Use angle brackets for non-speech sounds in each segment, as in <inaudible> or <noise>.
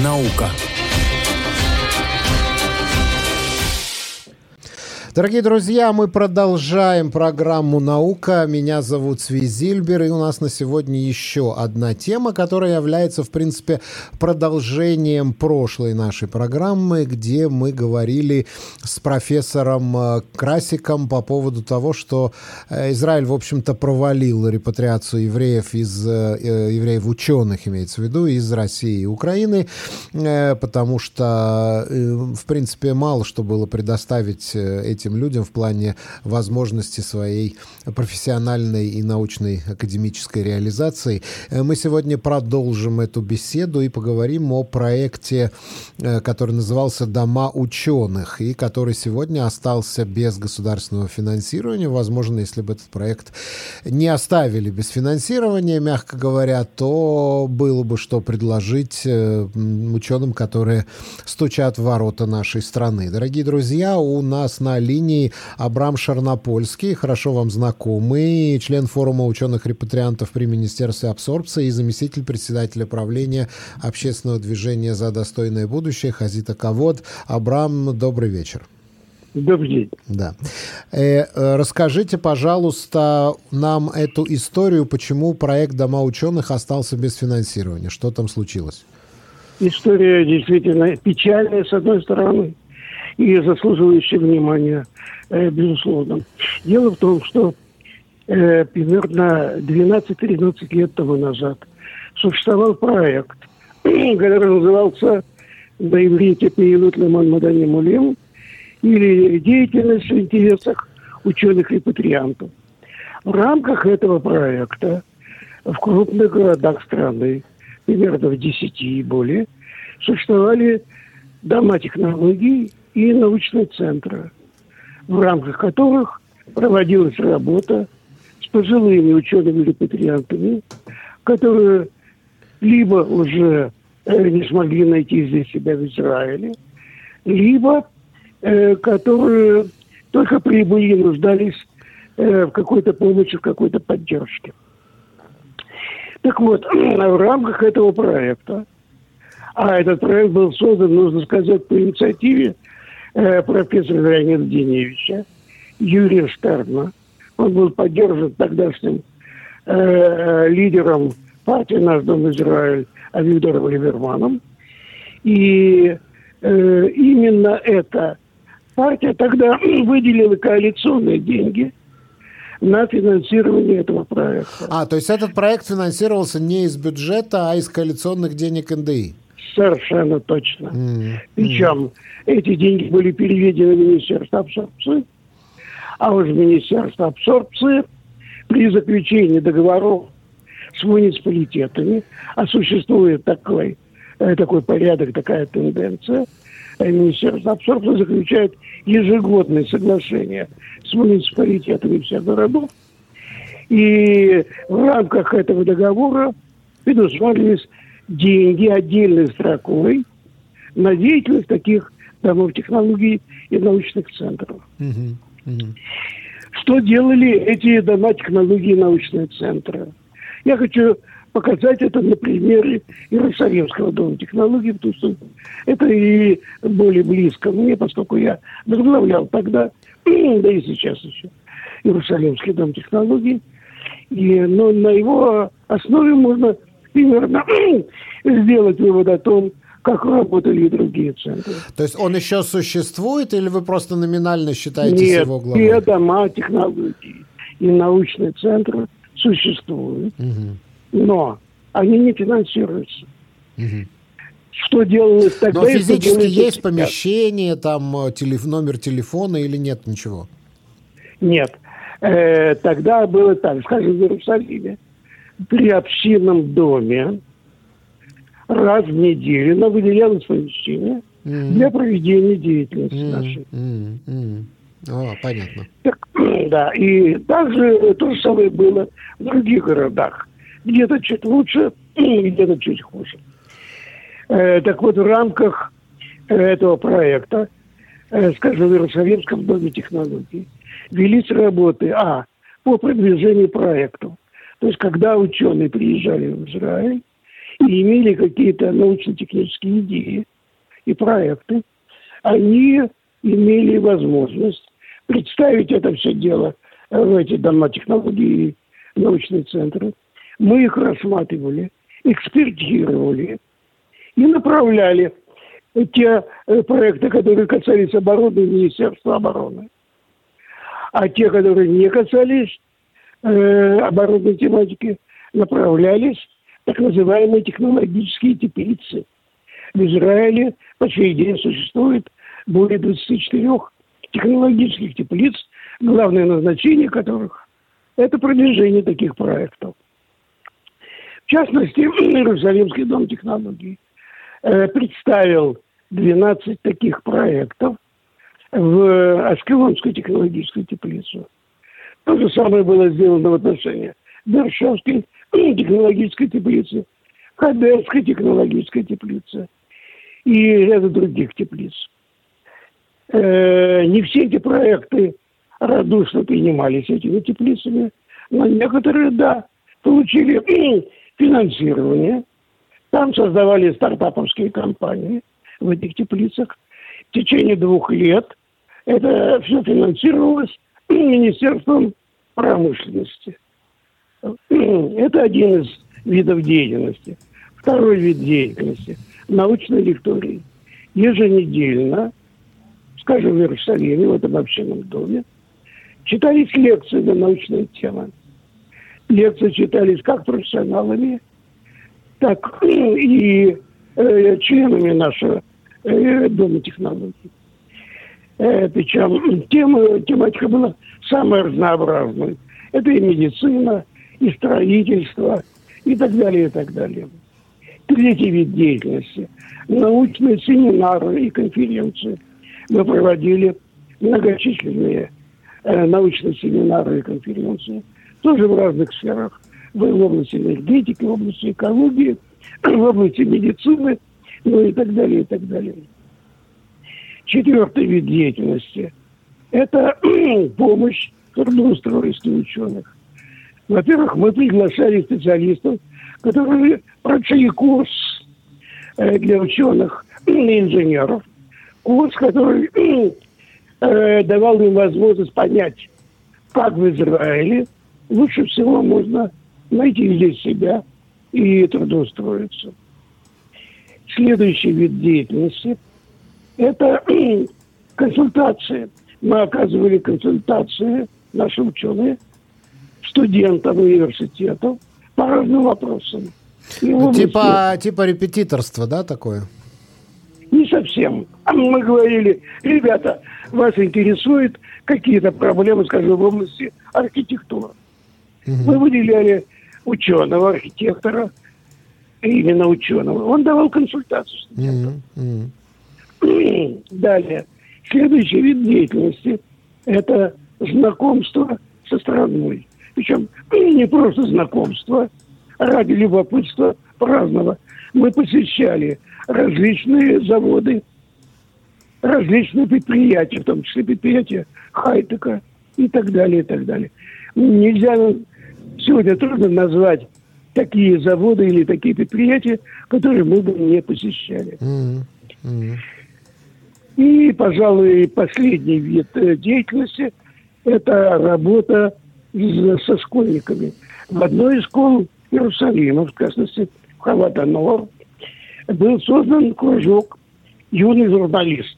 Наука. Дорогие друзья, мы продолжаем программу «Наука». Меня зовут Свизильбер, и у нас на сегодня еще одна тема, которая является, в принципе, продолжением прошлой нашей программы, где мы говорили с профессором э, Красиком по поводу того, что э, Израиль, в общем-то, провалил репатриацию евреев из э, евреев-ученых, имеется в виду, из России и Украины, потому что, в принципе, мало что было предоставить этим этим людям в плане возможности своей профессиональной и научной академической реализации. Э, мы сегодня продолжим эту беседу и поговорим о проекте, э, который назывался «Дома ученых» и который сегодня остался без государственного финансирования. Возможно, если бы этот проект не оставили без финансирования, мягко говоря, то было бы что предложить э, ученым, которые стучат в ворота нашей страны. Дорогие друзья, у нас на линии Абрам Шарнопольский, хорошо вам знакомый, член форума ученых-репатриантов при Министерстве абсорбции и заместитель председателя правления общественного движения «За достойное будущее» Хазита Ковод. Абрам, добрый вечер. Добрый день. Да. Э, э, расскажите, пожалуйста, нам эту историю, почему проект Дома ученых остался без финансирования. Что там случилось? История действительно печальная, с одной стороны и заслуживающие внимания, э, безусловно. Дело в том, что э, примерно 12-13 лет тому назад существовал проект, <clears throat> который назывался на иврите «Пейлут Леман Мадани Мулем» или «Деятельность в интересах ученых-репатриантов». В рамках этого проекта в крупных городах страны, примерно в 10 и более, существовали дома технологий и научные центры, в рамках которых проводилась работа с пожилыми учеными-репатриантами, которые либо уже э, не смогли найти здесь себя в Израиле, либо э, которые только прибыли и нуждались э, в какой-то помощи, в какой-то поддержке. Так вот, <clears throat> в рамках этого проекта, а этот проект был создан, нужно сказать, по инициативе профессора Леонида Деневича, Юрия Штерна. Он был поддержан тогдашним э, лидером партии «Наш дом Израиль» Авидором Либерманом. И э, именно эта партия тогда <clears throat> выделила коалиционные деньги на финансирование этого проекта. А, то есть этот проект финансировался не из бюджета, а из коалиционных денег НДИ? Совершенно точно. Mm-hmm. Причем эти деньги были переведены в Министерство абсорбции, а уж Министерство абсорбции при заключении договоров с муниципалитетами, а существует такой, э, такой порядок, такая тенденция, э, Министерство абсорбции заключает ежегодные соглашения с муниципалитетами всех городов, и в рамках этого договора предусматривались деньги отдельной строкой на деятельность таких домов технологий и научных центров. Uh-huh. Uh-huh. Что делали эти дома технологий и научные центры? Я хочу показать это на примере Иерусалимского дома технологий, потому что это и более близко мне, поскольку я возглавлял тогда, <clears throat> да и сейчас еще, Иерусалимский дом технологий. И, но на его основе можно примерно <clears throat> сделать вывод о том, как работали и другие центры. То есть он еще существует, или вы просто номинально считаете Нет, его главой? Нет, дома технологий и научные центры существуют, угу. но они не финансируются. Угу. Что делалось тогда? Но физически есть сейчас? помещение, там э, телеф... номер телефона или нет ничего? Нет. Э, тогда было так, скажем, в Иерусалиме при общинном доме раз в неделю нам выделялось помещение mm-hmm. для проведения деятельности mm-hmm. нашей. Mm-hmm. О, понятно. Так, <clears throat> да, и также то же самое было в других городах. Где-то чуть лучше, <clears throat> где-то чуть хуже. Э, так вот, в рамках этого проекта, э, скажем, в Иерусалимском доме технологий, велись работы, а, по продвижению проекту. То есть, когда ученые приезжали в Израиль, и имели какие-то научно-технические идеи и проекты, они имели возможность представить это все дело в эти дома технологий и научные центры. Мы их рассматривали, экспертировали и направляли те э, проекты, которые касались обороны Министерства обороны. А те, которые не касались э, оборонной направлялись так называемые технологические теплицы. В Израиле по сей день существует более 24 технологических теплиц, главное назначение которых – это продвижение таких проектов. В частности, <clears throat> Иерусалимский дом технологий э, представил 12 таких проектов в Ашкелонскую технологическую теплицу. То же самое было сделано в отношении Бершевской технологической теплицы, Хадерской технологической теплицы и ряда других теплиц. Э, не все эти проекты радушно принимались этими теплицами, но некоторые, да, получили <clears throat> финансирование. Там создавали стартаповские компании в этих теплицах. В течение двух лет это все финансировалось Министерством промышленности. <clears throat> Это один из видов деятельности. Второй вид деятельности – научной лектории. Еженедельно, скажем, в Иерусалиме, в этом общинном доме, читались лекции на научные темы. Лекции читались как профессионалами, так <clears throat> и э, членами нашего э, Дома технологий. Причем тема, тематика была самая разнообразная. Это и медицина, и строительство, и так далее, и так далее. Третий вид деятельности – научные семинары и конференции. Мы проводили многочисленные э, научные семинары и конференции, тоже в разных сферах, в области энергетики, в области экологии, <clears throat> в области медицины, ну и так далее, и так далее. Четвертый вид деятельности – это <clears throat> помощь трудоустройству ученых. Во-первых, мы приглашали специалистов, которые прошли курс э, для ученых <clears throat> и инженеров, курс, который <clears throat> э, давал им возможность понять, как в Израиле лучше всего можно найти здесь себя и трудоустроиться. Следующий вид деятельности – это <clears throat> консультации. Мы оказывали консультации, наши ученые – студентов университетов по разным вопросам. Ну, типа, типа репетиторства, да, такое? Не совсем. А мы говорили, ребята, вас интересуют какие-то проблемы, скажем, в области архитектуры. Угу. Мы выделяли ученого, архитектора, именно ученого. Он давал консультацию студентам. Угу. Угу. Далее. Следующий вид деятельности – это знакомство со страной. Причем не просто знакомство, а ради любопытства праздного. Мы посещали различные заводы, различные предприятия, в том числе предприятия хайтека и так далее, и так далее. Нельзя сегодня трудно назвать такие заводы или такие предприятия, которые мы бы не посещали. Mm-hmm. И, пожалуй, последний вид э, деятельности – это работа со школьниками. В одной из школ Иерусалима, в частности, в Хаватанор, был создан кружок «Юный журналист».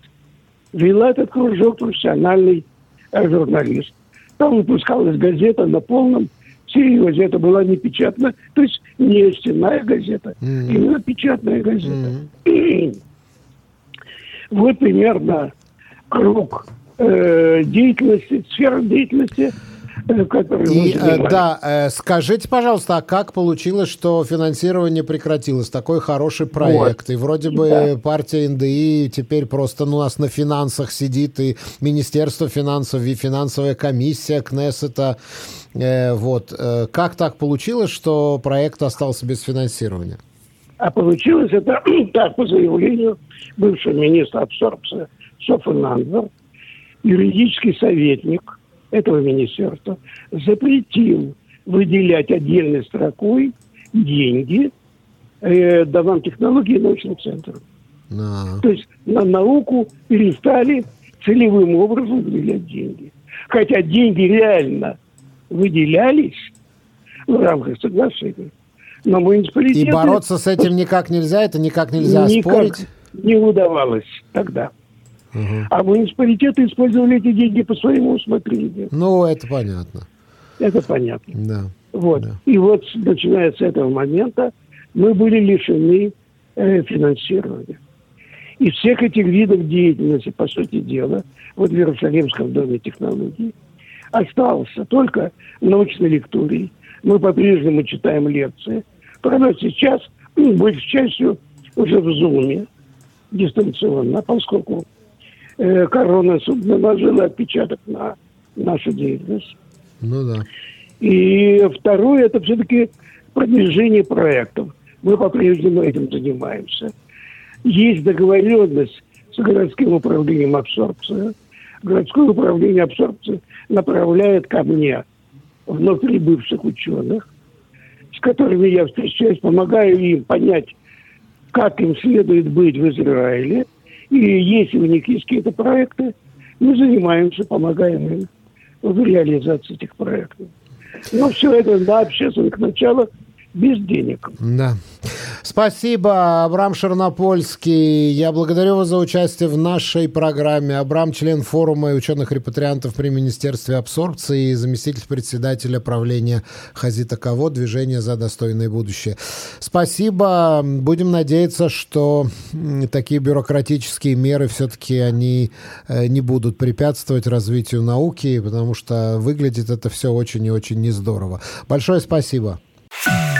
Вела этот кружок профессиональный э, журналист. Там выпускалась газета на полном серьезе. Это была не печатная, то есть не стенная газета, mm-hmm. именно печатная газета. Mm-hmm. <clears throat> вот примерно круг э, деятельности, сфера деятельности – и, э, да, э, скажите, пожалуйста, а как получилось, что финансирование прекратилось? Такой хороший проект. Вот. И вроде бы да. партия НДИ теперь просто ну, у нас на финансах сидит, и Министерство финансов, и финансовая комиссия Кнессета. Э, вот. Э, как так получилось, что проект остался без финансирования? А получилось это <clears throat> так, по заявлению бывшего министра абсорбции Софа Нандер, юридический советник – этого министерства запретил выделять отдельной строкой деньги э, домам технологий и научным центрам. То есть на науку перестали целевым образом выделять деньги. Хотя деньги реально выделялись в рамках соглашения. Но муниципалитеты... И бороться с этим никак нельзя, это никак нельзя никак спорить? не удавалось тогда. Угу. А муниципалитеты использовали эти деньги по своему усмотрению. Ну, это понятно. Это понятно. Да. Вот. Да. И вот, начиная с этого момента, мы были лишены э, финансирования. Из всех этих видов деятельности, по сути дела, вот в Иерусалимском доме технологий, остался только научный лекторий. Мы по-прежнему читаем лекции. Правда, сейчас большей частью уже в Зуме, дистанционно, поскольку э, корона наложила отпечаток на нашу деятельность. Ну да. И второе, это все-таки продвижение проектов. Мы по-прежнему этим занимаемся. Есть договоренность с городским управлением абсорбции. Городское управление абсорбции направляет ко мне вновь прибывших ученых, которыми я встречаюсь, помогаю им понять, как им следует быть в Израиле. И если у них есть какие-то проекты, мы занимаемся, помогаем им в реализации этих проектов. Но все это на общественных началах без денег. Да. Спасибо, Абрам Шернопольский. Я благодарю вас за участие в нашей программе. Абрам, член форума ученых-репатриантов при Министерстве абсорбции и заместитель председателя правления Хазита Каво движения за достойное будущее. Спасибо. Будем надеяться, что такие бюрократические меры все-таки они э, не будут препятствовать развитию науки, потому что выглядит это все очень и очень нездорово. Большое спасибо. Спасибо.